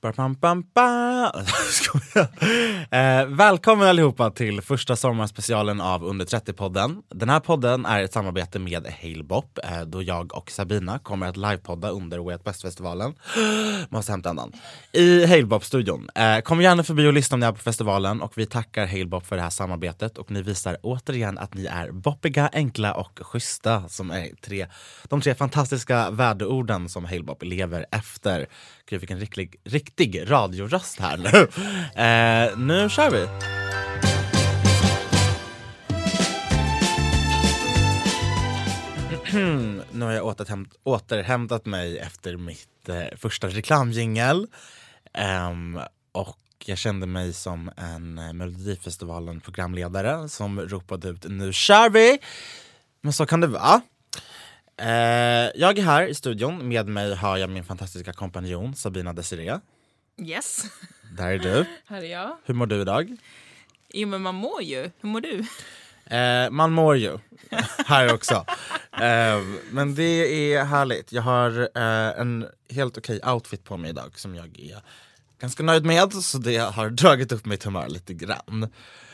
Bam, bam, bam. Eh, välkommen allihopa till första sommarspecialen av Under 30-podden. Den här podden är ett samarbete med Halebop eh, då jag och Sabina kommer att livepodda under Way Out West-festivalen. Måste hämta andan. I Halebop-studion. Eh, kom gärna förbi och lyssna om ni är på festivalen och vi tackar Halebop för det här samarbetet och ni visar återigen att ni är boppiga, enkla och schyssta som är tre, de tre fantastiska värdeorden som Halebop lever efter. Gud, vilken riktig, riktig, riktig radioröst här nu. Eh, nu kör vi! nu har jag återhämt, återhämtat mig efter mitt eh, första reklamjingel. Um, och jag kände mig som en eh, Melodifestivalen programledare som ropade ut nu kör vi! Men så kan det vara. Eh, jag är här i studion, med mig har jag min fantastiska kompanjon Sabina Desiree. Yes, Där är du. här är jag. Hur mår du idag? Jo men man mår ju. Hur mår du? Eh, man mår ju, här också. Eh, men det är härligt. Jag har eh, en helt okej outfit på mig idag som jag är ganska nöjd med. Så det har dragit upp mitt humör lite grann.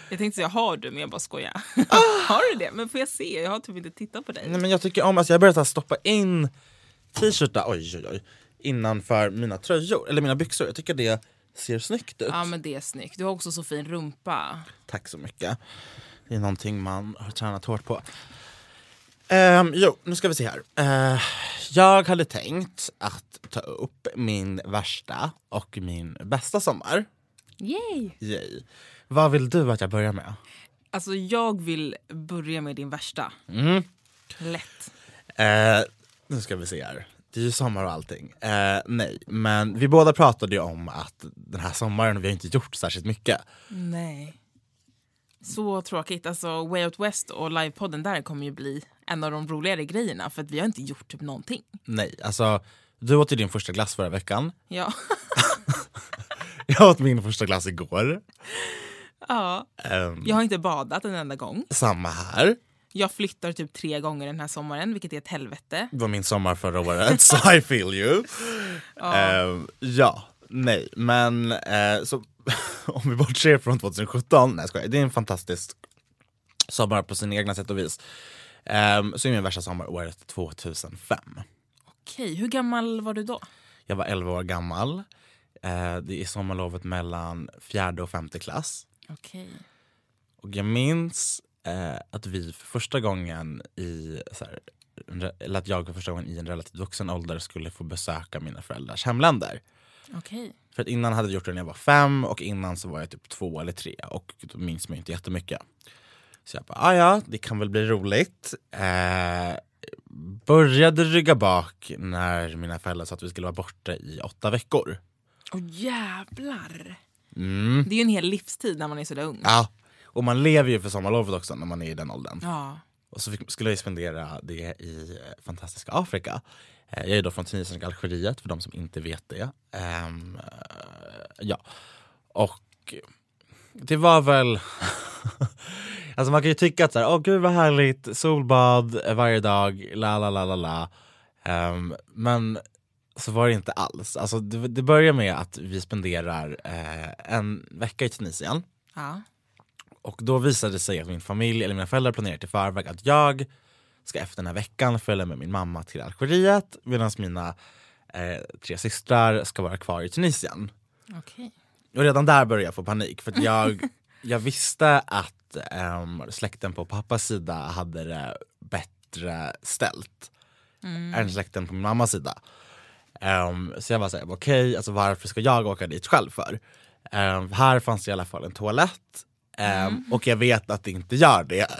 Jag tänkte säga har du men jag bara skojar. har du det? Men får jag se? Jag har typ inte tittat på dig. Nej, men jag tycker om, alltså jag har börjat stoppa in t-shirtar oj, oj, oj, innanför mina tröjor, eller mina byxor. Jag tycker det ser snyggt ut. Ja men det är snyggt. Du har också så fin rumpa. Tack så mycket. Det är någonting man har tränat hårt på. Um, jo, nu ska vi se här. Eh, jag hade tänkt att ta upp min värsta och min bästa sommar. Yay! Yay. Vad vill du att jag börjar med? Alltså jag vill börja med din värsta. Mm. Lätt. Eh, nu ska vi se här. Det är ju sommar och allting. Eh, nej, men vi båda pratade ju om att den här sommaren vi har inte gjort särskilt mycket. Nej. Så tråkigt. Alltså Way Out West och livepodden där kommer ju bli en av de roligare grejerna för att vi har inte gjort typ någonting. Nej, alltså du åt ju din första glass förra veckan. Ja. Jag åt min första glass igår. ja. Ehm, Jag har inte badat en enda gång. Samma här. Jag flyttar typ tre gånger den här sommaren, vilket är ett helvete. Det var min sommar förra året, så I feel you. Ehm, ja, nej, men eh, så, om vi bortser från 2017, nej jag det är en fantastisk sommar på sina egna sätt och vis. Um, så är min värsta sommar året 2005. Okej, hur gammal var du då? Jag var 11 år gammal. Eh, det är sommarlovet mellan fjärde och femte klass. Okej. Och jag minns eh, att vi för första gången i, så här, eller att jag för första gången i en relativt vuxen ålder skulle få besöka mina föräldrars hemländer. Okej. För att innan hade jag gjort det när jag var fem och innan så var jag typ två eller tre och då minns man ju inte jättemycket. Så jag bara, ah, ja det kan väl bli roligt. Eh, började rygga bak när mina föräldrar sa att vi skulle vara borta i åtta veckor. Åh jävlar! Mm. Det är ju en hel livstid när man är sådär ung. Ja, och man lever ju för sommarlovet också när man är i den åldern. Ja. Och så fick, skulle jag spendera det i eh, fantastiska Afrika. Eh, jag är då från Tunisien och Algeriet för de som inte vet det. Eh, ja, och det var väl... alltså man kan ju tycka att så här, åh gud vad härligt, solbad varje dag, la la la la la. Ehm, men så var det inte alls. Alltså det, det börjar med att vi spenderar eh, en vecka i Tunisien. ja. Och då visade det sig att min familj, eller mina föräldrar planerat i förväg att jag ska efter den här veckan följa med min mamma till Algeriet medan mina eh, tre systrar ska vara kvar i Tunisien. Okej. Och redan där började jag få panik för jag, jag visste att ehm, släkten på pappas sida hade det bättre ställt än släkten på min mammas sida. Ehm, så jag var såhär, okej, alltså varför ska jag åka dit själv för? Ehm, här fanns det i alla fall en toalett ehm, och jag vet att det inte gör det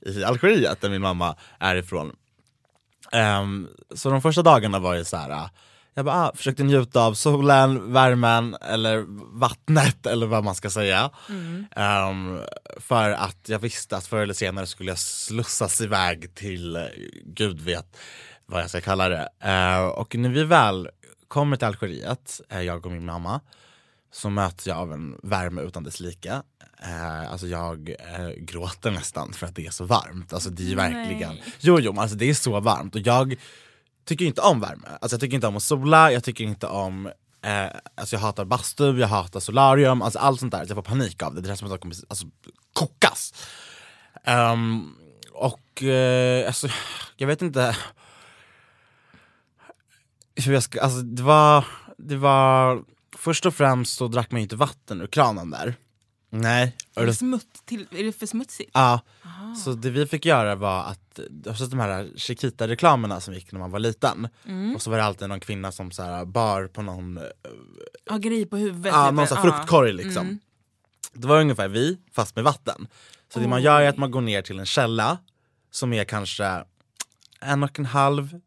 i Algeriet där min mamma är ifrån. Ehm, så de första dagarna var det så här. jag bara, ah, försökte njuta av solen, värmen eller vattnet eller vad man ska säga. Ehm, för att jag visste att förr eller senare skulle jag slussas iväg till eh, gud vet vad jag ska kalla det. Eh, och när vi väl kommer till Algeriet, eh, jag och min mamma, så möts jag av en värme utan dess like. Eh, alltså jag eh, gråter nästan för att det är så varmt. Alltså det är verkligen, Nej. jo jo alltså det är så varmt och jag tycker inte om värme. Alltså jag tycker inte om att sola, jag tycker inte om eh, Alltså jag hatar bastu, jag hatar solarium, alltså allt sånt där. Jag får panik av det. Det är som att jag kommer alltså, kokas. Ehm, och eh, alltså, jag vet inte hur jag ska, alltså det var, det var Först och främst så drack man ju inte vatten ur kranen där. Nej. Är, det smutt till, är det för smutsigt? Ja, så det vi fick göra var att, sett de här Chiquita-reklamerna som gick när man var liten. Och så var det alltid någon kvinna som så här bar på någon, Ja, grej på huvudet. ja, typ. någon sån fruktkorg liksom. Det var ungefär vi, fast med vatten. Så det man gör är att man går ner till en källa som är kanske en och en halv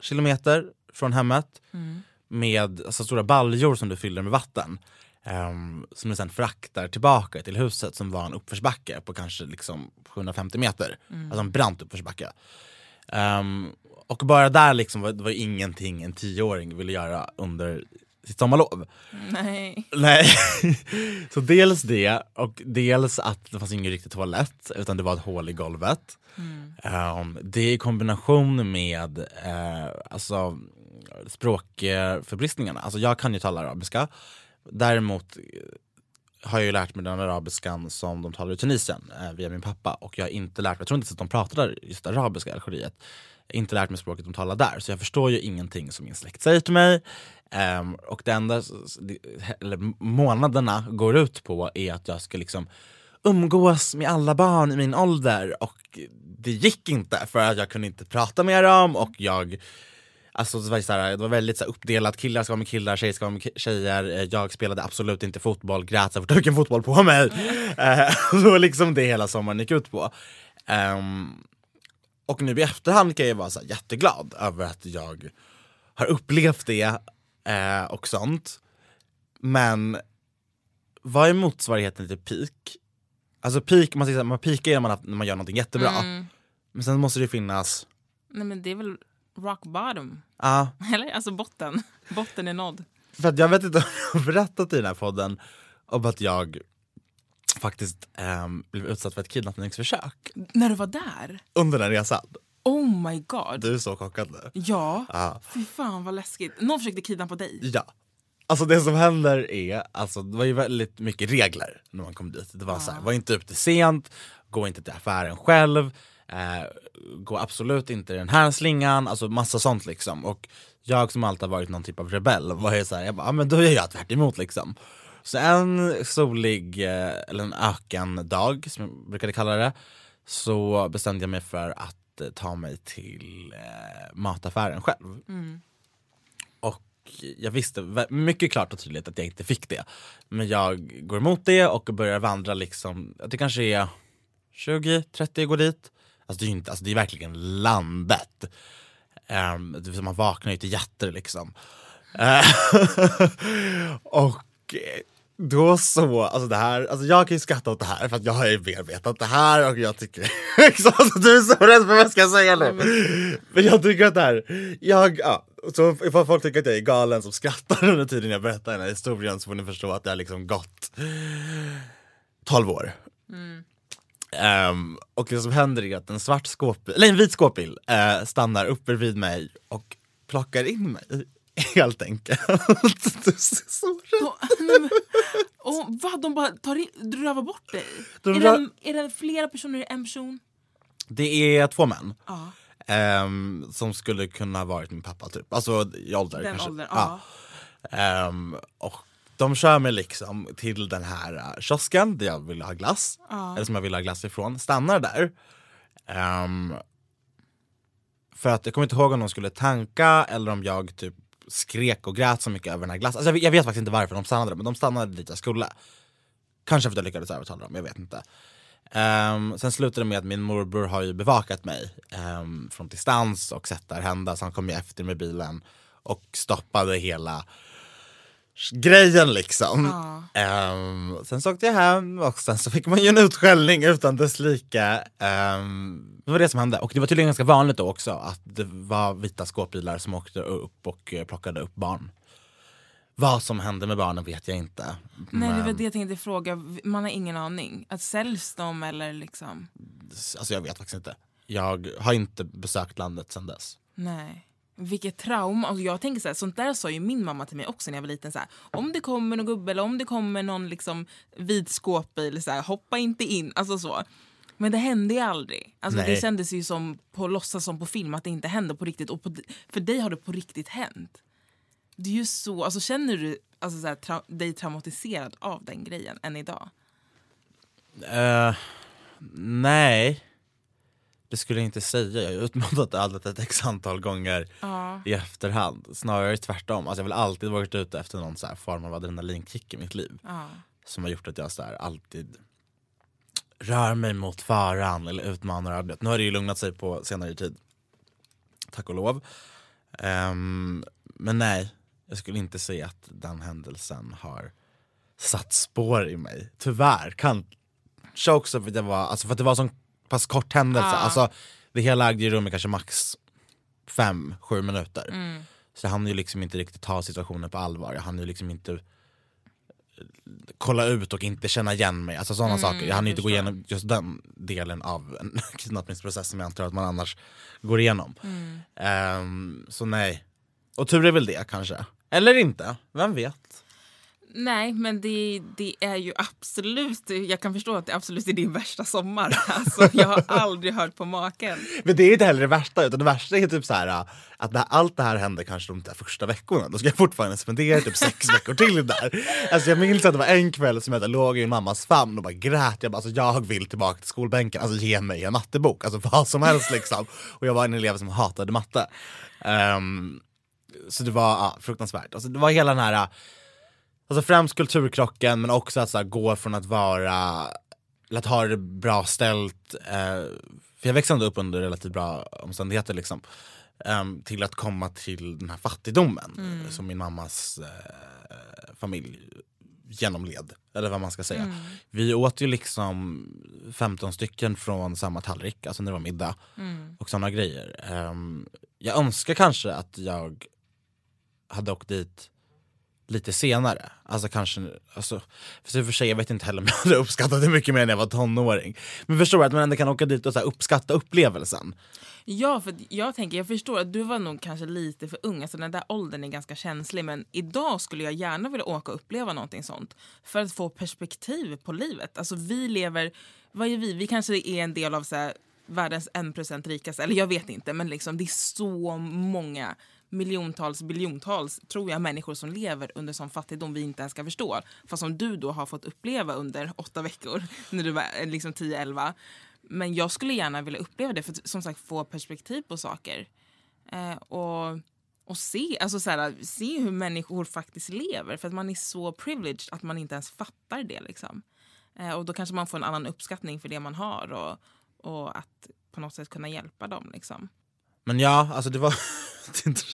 kilometer från hemmet. Med alltså, stora baljor som du fyller med vatten. ehm, som du sen fraktar tillbaka till huset som var en uppförsbacke på kanske liksom 750 meter. Alltså en brant uppförsbacke. Ehm, och bara där liksom var var ingenting en tioåring ville göra under sitt sommarlov. Nej. Nej. Så dels det och dels att det fanns ingen riktig toalett utan det var ett hål i golvet. Ehm, det i kombination med uh, alltså, språkförbristningarna. Alltså jag kan ju tala arabiska. Däremot eh, har jag ju lärt mig den arabiskan som de talar i Tunisien eh, via min pappa och jag har inte lärt mig, jag tror inte ens att de pratar just arabiska i Algeriet. Jag har inte lärt mig språket de talar där så jag förstår ju ingenting som min släkt säger till mig. Um, och det enda eller månaderna går ut på är att jag ska liksom umgås med alla barn i min ålder och det gick inte för att jag kunde inte prata med dem och jag Alltså det var, så här, det var väldigt så här, uppdelat, killar ska vara med killar, tjejer ska vara med tjejer. Eh, Jag spelade absolut inte fotboll, grät så fort jag fick en fotboll på mig. Eh, Det var liksom det hela sommaren gick ut på. Ehm, och nu i efterhand kan jag vara så här, jätteglad över att jag har upplevt det eh, och sånt. Men vad är motsvarigheten till peak? Alltså peak, man, säger man peakar när man, när man gör någonting jättebra. Men sen måste det finnas, Nej, men det är väl rock bottom? ja, Eller? Alltså botten. Botten är nådd. För att jag vet inte om jag har berättat i den här podden om att jag faktiskt ehm, blev utsatt för ett kidnappningsförsök När du var där? under den resan. Oh my god. Du är så chockad nu. Ja. Ja. Fy fan vad läskigt. Någon försökte kidnappa dig. Ja. Alltså det som händer är, alltså det var ju väldigt mycket regler när man kom dit. Det var så här, var inte ute sent, gå inte till affären själv, eh, gå absolut inte i den här slingan, alltså massa sånt liksom. Och jag som alltid har varit någon typ av rebell var ju såhär, jag bara, ah, men då gör jag tvärt emot liksom. Så en solig, eh, eller en ökendag som jag brukade kalla det, så bestämde jag mig för att eh, ta mig till eh, mataffären själv. Och jag visste mycket klart och tydligt att jag inte fick det. Men jag går emot det och börjar vandra liksom, det kanske är 20-30 jag går dit. Alltså det är inte, alltså det är verkligen landet. Um, man vaknar ju till jätter liksom. Eh, och då så, alltså det här, alltså jag kan ju skratta åt det här för att jag har ju bearbetat det här och jag tycker liksom, alltså, du är så rädd för vad jag ska säga nu. Men jag tycker att det här, jag, ja, så ifall folk tycker att jag är galen som skrattar under tiden jag berättar den här historien så får ni förstå att det har liksom gått 12 år. Ehm, och det som händer är att en svart skåpbil, eller en vit skåpbil eh, stannar uppe vid mig och plockar in mig. Helt enkelt. Du ser så rädd och vad, de bara tar in, rövar bort dig? De är, det, är det flera personer i en person? Det är två män. Ja. Ehm, som skulle kunna ha varit min pappa typ. Alltså i ålder Den kanske. åldern, ja. Ehm, och de kör mig liksom till den här uh, kiosken där jag ville ha glass. Eller som jag ville ha glass ifrån. Stannar där. Ehm, för att jag kommer inte ihåg om de skulle tanka eller om jag typ skrek och grät så mycket över den här glassen. Alltså jag, vet- jag vet faktiskt inte varför de stannade men de stannade dit jag skulle. Kanske för att jag lyckades övertala dem, jag vet inte. Ehm, sen slutade det med att min morbror har ju bevakat mig um, från distans och sett det här hända så han kom ju efter med bilen och stoppade hela grejen liksom. Ehm, sen så åkte jag hem och sen så fick man ju en utskällning utan dess like. Ehm, det var det som hände och det var tydligen ganska vanligt då också att det var vita skåpbilar som åkte upp och eh, plockade upp barn. Vad som hände med barnen vet jag inte. Nej, det var Men- det jag tänkte fråga. Man har ingen aning. Att säljs de eller liksom... Alltså jag vet faktiskt inte. Jag har inte besökt landet sedan dess. Nej. Vilket trauma. Och jag tänker så här, sånt där sa ju min mamma till mig också när jag var liten. Så här, om det kommer någon gubbe eller om det kommer någon liksom, vit skåpbil, så här, hoppa inte in. Alltså så. Men det hände ju aldrig. Alltså, Nej. det kändes ju som på låtsas som på film att det inte hände på riktigt. Och på, för dig har det på riktigt hänt. Det är ju så, alltså, känner du alltså, så här, tra dig traumatiserad av den grejen än idag? Eh, nej, det skulle jag inte säga. Jag har utmanat allt ett x antal gånger i efterhand. Snarare tvärtom. Alltså jag har väl alltid varit ute efter någon så här form av adrenalinkick i mitt liv. Ja. Som har gjort att jag så här alltid rör mig mot faran eller utmanar ödet. Nu har det ju lugnat sig på senare tid. Tack och lov. Ehm, men nej, jag skulle inte säga att den händelsen har satt spår i mig. Tyvärr. Kanske också för att, jag var, alltså för att det var sån pass kort händelse. Alltså, det hela ägde ju rum i kanske max fem, sju minuter. Så jag hann ju liksom inte riktigt ta situationen på allvar. Hann ju liksom inte kolla ut och inte känna igen mig. Alltså sådana saker. Jag hann ju inte gå igenom just den delen av en kidnappningsprocess som jag antar att man annars går igenom. Ehm, så nej. Och tur är väl det kanske. Eller inte, vem vet? Nej, men det, det är ju absolut... Jag kan förstå att det absolut är din värsta sommar. Alltså, jag har aldrig hört på maken. Men det är inte heller det värsta, utan det värsta är typ så här att det, allt det här hände kanske de där första veckorna. Då ska jag fortfarande spendera typ sex veckor till där. Alltså jag minns att det var en kväll som jag låg i min mammas famn och bara grät. Jag bara, alltså jag vill tillbaka till skolbänken, alltså ge mig en mattebok, alltså vad som helst liksom. Och jag var en elev som hatade matte. Ehm, så det var ja, fruktansvärt. Alltså det var hela den här Alltså främst kulturkrocken men också att så här, gå från att vara, att ha det bra ställt, eh, för jag växte ändå upp under relativt bra omständigheter liksom, ehm, till att komma till den här fattigdomen som min mammas eh, familj genomled, eller vad man ska säga. Vi åt ju liksom 15 stycken från samma tallrik, alltså när det var middag och sådana grejer. Ehm, jag önskar kanske att jag hade åkt dit lite senare. Alltså kanske, alltså, för i för sig, jag vet inte heller om jag hade uppskattat det mycket mer när jag var tonåring. Men förstår du att man ändå kan åka dit och så här, uppskatta upplevelsen. Ja, för jag tänker, jag förstår att du var nog kanske lite för ung. Alltså den där åldern är ganska känslig. Men idag skulle jag gärna vilja åka och uppleva någonting sånt. För att få perspektiv på livet. Alltså vi lever, vad är vi? Vi kanske är en del av så här, världens 1% rikaste. Eller jag vet inte, men liksom, det är så många miljontals, biljontals, tror jag, människor som lever under sån fattigdom vi inte ens ska förstå. Fast som du då har fått uppleva under åtta veckor, när du var eh, liksom 10-11. Men jag skulle gärna vilja uppleva det för att som sagt få perspektiv på saker. Eh, och, och se, alltså så här, se hur människor faktiskt lever. För att man är så privileged att man inte ens fattar det. Liksom. Eh, och då kanske man får en annan uppskattning för det man har och, och att på något sätt kunna hjälpa dem. Liksom. Men ja, alltså det var...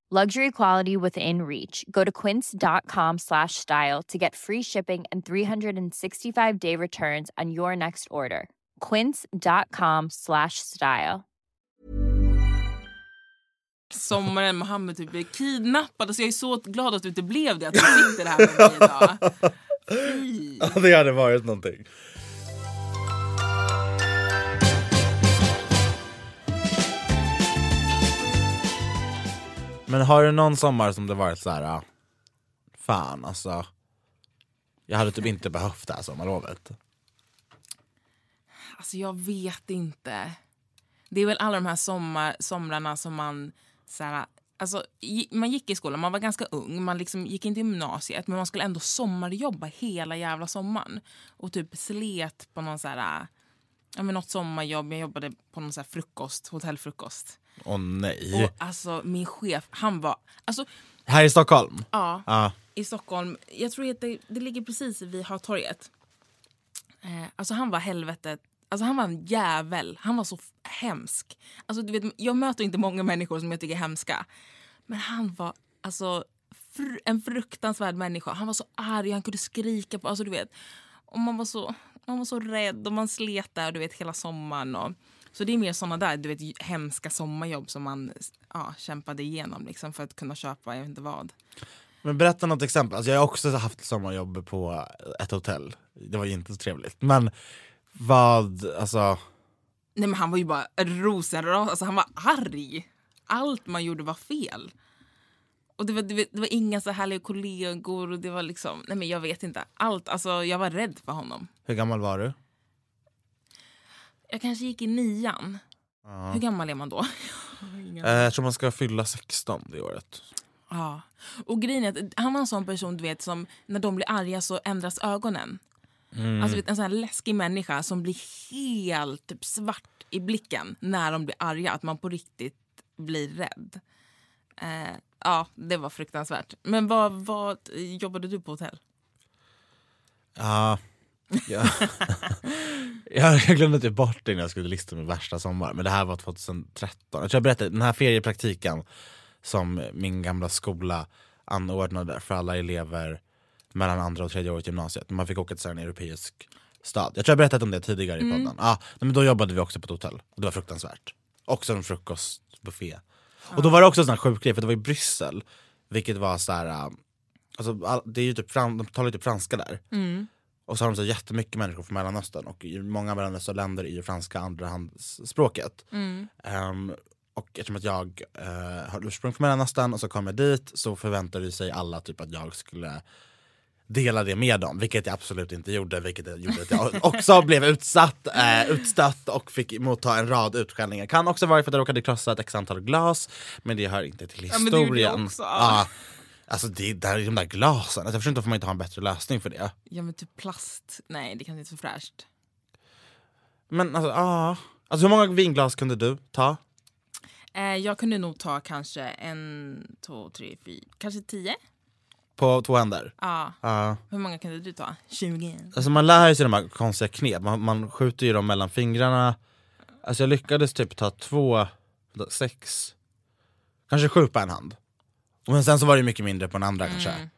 Luxury quality within reach. Go to quince.com slash style to get free shipping and 365 day returns on your next order. Quince.com slash style. Sommaren Mohammed typ blev kidnappad. Alltså jag är så glad att du inte blev det, att du sitter här med mig idag. Ja, det hade varit någonting. Men har du någon sommar som det varit så här, äh, fan alltså. Jag hade typ inte behövt det här sommarlovet. Alltså jag vet inte. Det är väl alla de här sommar, somrarna som man... Så här, alltså, man gick i skolan, man var ganska ung, man liksom gick inte i gymnasiet men man skulle ändå sommarjobba hela jävla sommaren. Och typ slet på någon så här, äh, ja, men något sommarjobb. Jag jobbade på någon så här Åh nej. Och alltså min chef, han var... Alltså, Här i Stockholm? ja, Ja. i Stockholm. Jag tror att det, det ligger precis vid Hötorget. Eh, alltså han var helvetet. Alltså han var en jävel. Han var så hemsk. Alltså du vet, jag möter inte många människor som jag tycker är hemska. Men han var alltså fr- en fruktansvärd människa. Han var så arg, han kunde skrika på... Alltså du vet. Och man var så, man var så rädd och man slet där du vet hela sommaren. Och, så det är mer såna där du vet, hemska sommarjobb som man ja, kämpade igenom liksom, för att kunna köpa jag vet inte vad. Men berätta något exempel. Alltså jag har också haft sommarjobb på ett hotell. Det var ju inte så trevligt. Men vad, alltså. Nej men han var ju bara rosenras, alltså han var arg. Allt man gjorde var fel. Och det var, det var, det var inga så härliga kollegor och det var liksom, nej men jag vet inte. Allt, alltså jag var rädd för honom. Hur gammal var du? Jag kanske gick i nian. Hur gammal är man då? Eh, jag tror man ska fylla 16 det året. Ja. Och grejen är att han var en sån person du vet som när de blir arga så ändras ögonen. Alltså vet, en sån här läskig människa som blir helt typ, svart i blicken när de blir arga. Att man på riktigt blir rädd. Eh, ja, det var fruktansvärt. Men vad, vad jobbade du på hotell? Ja. Ja. jag glömde typ bort det när jag skulle lista min värsta sommar. Men det här var 2013. Jag tror jag berättade, den här feriepraktiken som min gamla skola anordnade för alla elever mellan andra och tredje året i gymnasiet. Man fick åka till en europeisk stad. Jag tror jag berättat om det tidigare i podden. Ja, nej, men då jobbade vi också på ett hotell. Och det var fruktansvärt. Också en frukostbuffé. Och då var det också en sån här sjuk grej, för det var i Bryssel. Vilket var så här. äh, Alltså, all, det är ju typ, de talar ju typ franska där. Och så har de så jättemycket människor från Mellanöstern och i många Mellanösternländer är ju franska andrahandsspråket. Ehm, och eftersom att jag uh, har ursprung från Mellanöstern och så kom jag dit så förväntade sig alla typ att jag skulle dela det med dem, vilket jag absolut inte gjorde, vilket jag gjorde att jag också blev utsatt, eh, utstött och fick motta en rad utskällningar. Kan också vara för att jag råkade krossa ett x antal glas, men det hör inte till historien. Ja. Alltså det där, de där glasen, alltså, jag förstår inte varför man inte har en bättre lösning för det. Ja men typ plast. Nej det kanske inte är så fräscht. Men alltså, ja. Alltså hur många vinglas kunde du ta? Eh, jag kunde nog ta kanske en, två, tre, fyra, kanske tio. På två händer? Ja. Ja. Hur många kunde du ta? 20? Alltså man lär sig de här konstiga knep, man, man skjuter ju dem mellan fingrarna. Alltså jag lyckades typ ta två, sex, kanske sju på en hand. Men sen så var det mycket mindre på den andra kanske.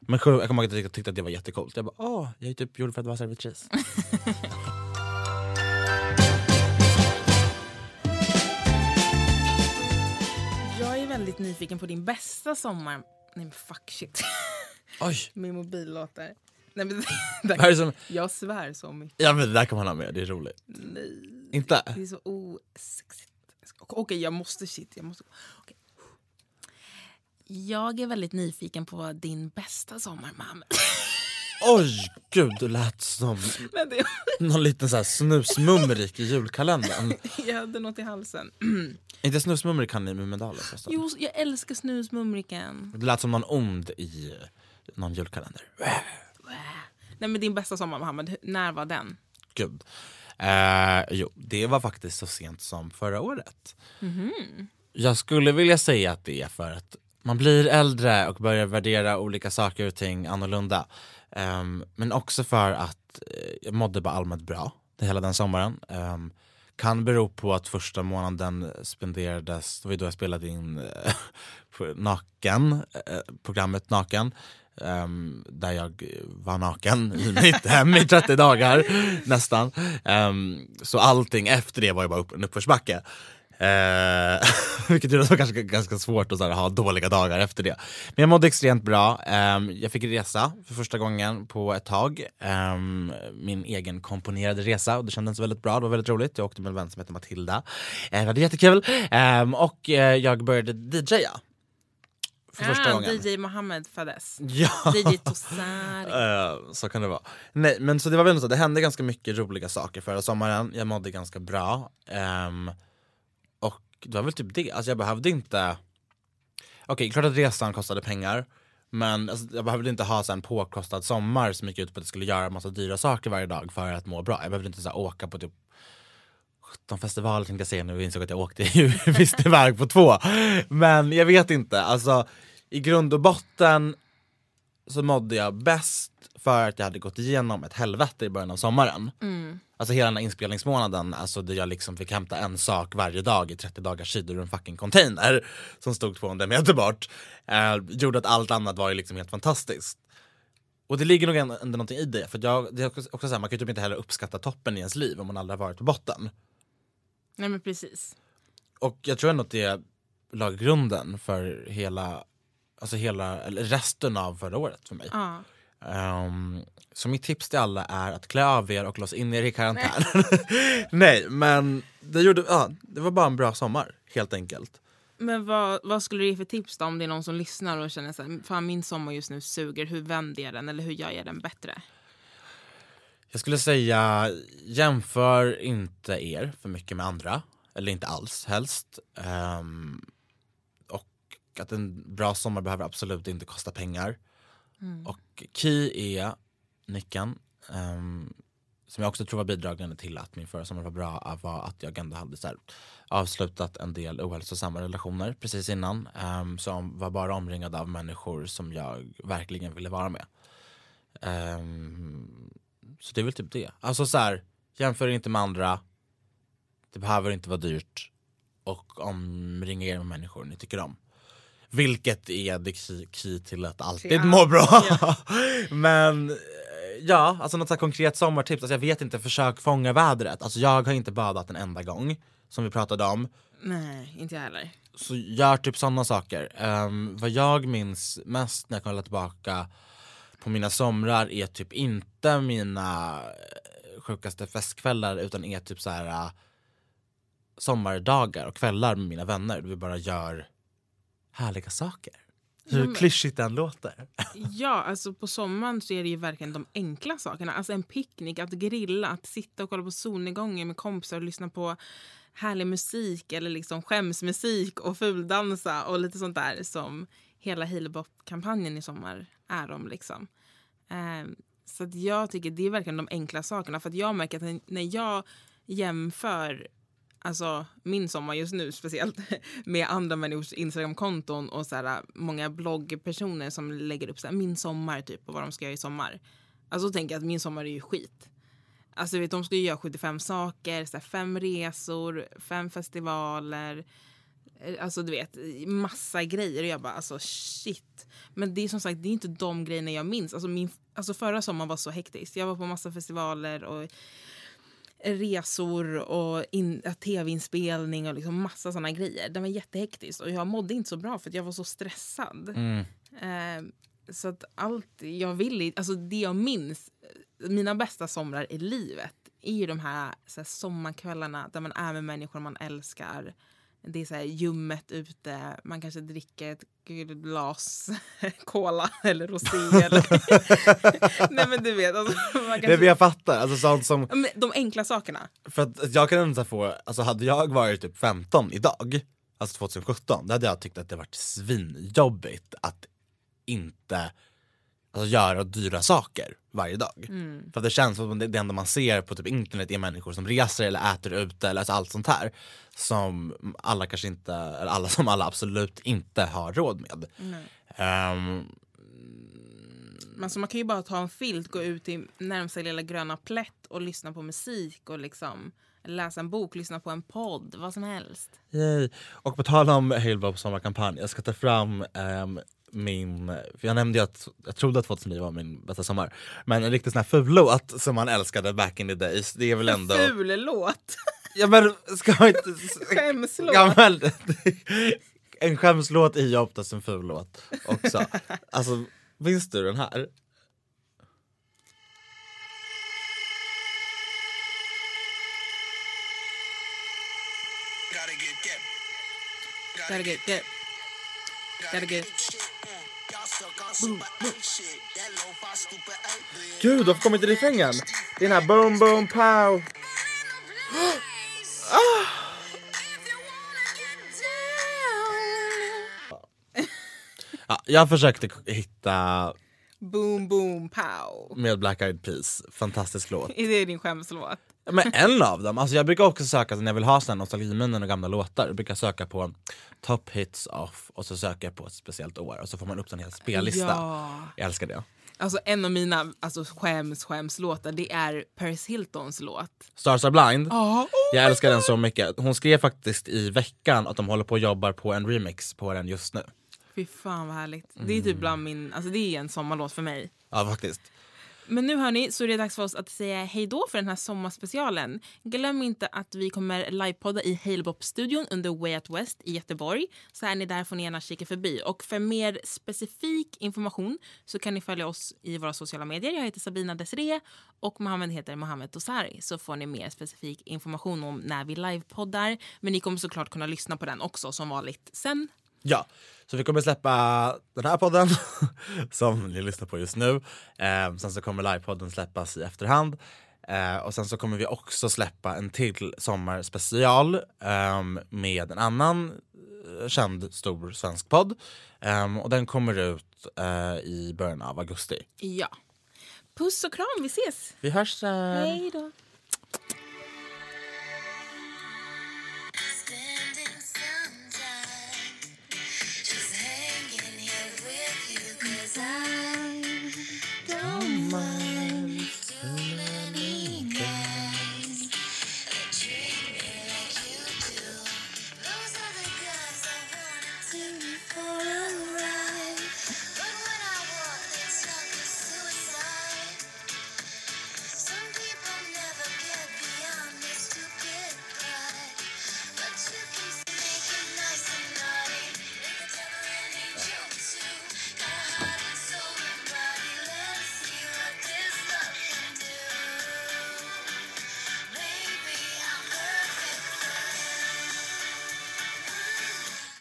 Men sju, jag kommer ihåg att jag tyckte att det var jättecoolt. Jag bara åh, jag är typ gjord för att vara servitris. Jag är väldigt nyfiken på din bästa sommar... Nej men fuck shit. Oj! Min mobil låter... Nej, men, Vad är det som, jag svär så mycket. ja men det där kan man ha med, det är roligt. Nej. Inte? Det är så osexigt. Okej, jag måste shit. Jag måste... Okej. Jag är väldigt nyfiken på din bästa sommar, Mohammed. Oj, gud du lät som det, någon liten så här snusmumrik i julkalendern. jag hade något i halsen. Inte snusmumrik han i Mumindalen förresten. Jo, jag älskar snusmumriken. Det lät som någon ond i någon julkalender. Nej, men din bästa sommar, Mohammed, när var den? Gud. Eh, jo, det var faktiskt så sent som förra året. Jag skulle vilja säga att det är för att man blir äldre och börjar värdera olika saker och ting annorlunda. Ehm, men också för att eh, jag mådde bara allmänt bra det hela den sommaren. Ehm, kan bero på att första månaden spenderades, det var ju då jag spelade in på Naken, eh, programmet Naken. ehm, där jag var naken i mitt hem i 30 dagar nästan. Ehm, så allting efter det var ju bara upp, en uppförsbacke. Eh, vilket gjorde att det var kanske ganska svårt att så här, ha dåliga dagar efter det. Men jag mådde extremt bra. Ehm, jag fick resa för första gången på ett tag. Ehm, min egen komponerade resa och det kändes väldigt bra. Det var väldigt roligt. Jag åkte med en vän som heter Matilda. Eh, det var jättekul. Ehm, och eh, jag började DJa. För första ah, gången. DJ Mohammed föddes. Ja. DJ Tosari. Eh, så kan det vara. Nej, men så det var väl så, det hände ganska mycket roliga saker förra sommaren. Jag mådde ganska bra. Och det var väl typ det. Alltså jag behövde inte... Okej, klart att resan kostade pengar. Men alltså, jag behövde inte ha så en påkostad sommar som gick ut på att jag skulle göra massa dyra saker varje dag för att må bra. Jag behövde inte så här, åka på typ 17 festivaler tänkte jag säga nu och insåg att jag åkte ju visst iväg på två. Men jag vet inte, alltså i grund och botten så mådde jag bäst för att jag hade gått igenom ett helvete i början av sommaren. Alltså hela den här inspelningsmånaden, alltså där jag liksom fick hämta en sak varje dag i 30 dagars tid ur en fucking container som stod 200 meter bort. Eh, gjorde att allt annat var ju liksom helt fantastiskt. Och det ligger nog ändå någonting i det, för jag, det är också, också så här, man kan ju typ inte heller uppskatta toppen i ens liv om man aldrig har varit på botten. Nej men precis. Och jag tror ändå att det la grunden för hela, alltså hela, eller resten av förra året för mig. Ja. Ehm, så mitt tips till alla är att klä av er och låsa in er i karantän. Nej, men det, gjorde, ja, det var bara en bra sommar helt enkelt. Men vad, vad skulle du ge för tips då om det är någon som lyssnar och känner så här, fan min sommar just nu suger, hur vänder jag den eller hur gör jag den bättre? Jag skulle säga jämför inte er för mycket med andra. Eller inte alls helst. Ehm, och att en bra sommar behöver absolut inte kosta pengar. Mm. Och key är nyckeln. Um, som jag också tror var bidragande till att min förra sommar var bra eh, var att jag ändå hade så här, avslutat en del ohälsosamma relationer precis innan. Um, som var bara omringad av människor som jag verkligen ville vara med. Um, så det är väl typ det. Alltså så här, jämför inte med andra. Det behöver inte vara dyrt. Och omringa er med människor ni tycker om. Vilket är det key, key till att alltid Ja. må bra. Men eh, ja, alltså något så konkret sommartips. Alltså jag vet inte, försök fånga vädret. Alltså jag har inte badat en enda gång. Som vi pratade om. Nej, inte jag heller. Så gör typ sådana saker. Ehm, vad jag minns mest när jag kollar tillbaka på mina somrar är typ inte mina eh, sjukaste festkvällar utan är typ så här eh, sommardagar och kvällar med mina vänner. Vi bara gör härliga saker. Hur klyschigt den låter. Ja, alltså på sommaren så är det ju verkligen de enkla sakerna. Alltså en picknick, att grilla, att sitta och kolla på solnedgången med kompisar och lyssna på härlig musik eller liksom skämsmusik och fuldansa och lite sånt där som hela Healbop-kampanjen i sommar är om. Liksom. Ehm, så jag tycker det är verkligen de enkla sakerna. För jag märker att när jag jämför alltså min sommar just nu speciellt med andra människors Instagramkonton och så här, många bloggpersoner som lägger upp så här, min sommar typ och vad de ska göra i sommar. Alltså då tänker jag att min sommar är ju skit. Alltså vet, de ska ju göra 75 saker, så här, fem resor, fem festivaler. Eh, alltså du vet, massa grejer. Och jag bara alltså shit. Men det är som sagt, det är inte de grejerna jag minns. Alltså, min, alltså förra sommaren var så hektisk. Jag var på massa festivaler och resor och in, tv-inspelning och liksom massa såna grejer. Den var jättehektisk och jag mådde inte så bra för att jag var så stressad. Eh, så att allt jag vill, alltså det jag minns, eh, mina bästa somrar i livet är ju de här, så här sommarkvällarna där man är med människor man älskar. Det är så här ljummet ute, man kanske dricker ett glas cola eller rosé. Eller... Nej men du vet. Alltså, kanske... vi jag fattar, alltså sånt som, men De enkla sakerna. för att jag kan ändå få, alltså hade jag varit typ 15 idag, alltså 2017, då hade jag tyckt att det varit svinjobbigt att inte alltså, göra dyra saker varje dag. För att det känns som att det, det enda man ser på typ internet är människor som reser eller äter ute eller alltså allt sånt här. Som alla kanske inte, eller alla som alla absolut inte har råd med. Ehm, Men så man kan ju bara ta en filt, gå ut i närmsta lilla gröna plätt och lyssna på musik och liksom läsa en bok, lyssna på en podd, vad som helst. Yay. Och på tal om Halebop sommarkampanj, jag ska ta fram ehm, min, för jag nämnde ju att jag trodde att 2009 var min bästa sommar. Men en riktigt sån här ful låt som man älskade back in the days, det är väl ändå... Ful låt! Ja men ska man inte... Skämslåt. Ja, men, en skämslåt är ju oftast en ful låt också. Alltså, minns du den här? Gotta get, get. Gotta get. Gud, varför kommer inte refrängen? Det är den här boom boom pow. Ja, jag försökte hitta Boom, boom, pow. med Black Eyed Peas, fantastisk låt. Är det din skämslåt? Men en av dem, alltså jag brukar också söka när jag vill ha nostalgiminnen och gamla låtar, jag brukar söka på top hits off och så söker jag på ett speciellt år och så får man upp en hel spellista. Ja. Jag älskar det. Alltså en av mina alltså, skäms, skämslåtar det är Paris Hiltons låt. Stars are blind, Ja, oh jag älskar den så mycket. Hon skrev faktiskt i veckan att de håller på och jobbar på en remix på den just nu. Fy fan vad härligt. Det är typ bland min, alltså det är en sommarlåt för mig. Ja faktiskt. Men nu hörni så är det dags för oss att säga hej då för den här sommarspecialen. Glöm inte att vi kommer livepodda i Halebop-studion under Way Out West i Göteborg. Så är ni där får ni gärna kika förbi. Och för mer specifik information så kan ni följa oss i våra sociala medier. Jag heter Sabina Desiree och Mohammed heter Mohammed Dosari. Så får ni mer specifik information om när vi livepoddar. Men ni kommer såklart kunna lyssna på den också som vanligt sen. Ja, så vi kommer släppa den här podden som ni lyssnar på just nu. Eh, sen så kommer livepodden släppas i efterhand. Eh, och sen så kommer vi också släppa en till sommarspecial eh, med en annan eh, känd stor svensk podd. Eh, och den kommer ut eh, i början av augusti. Ja. Puss och kram, vi ses! Vi hörs sen! Hej då!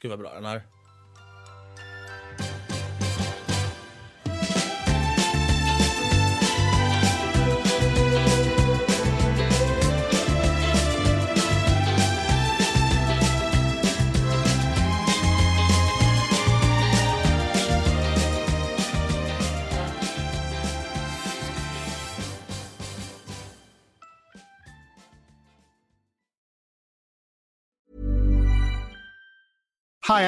Gud vad bra den är.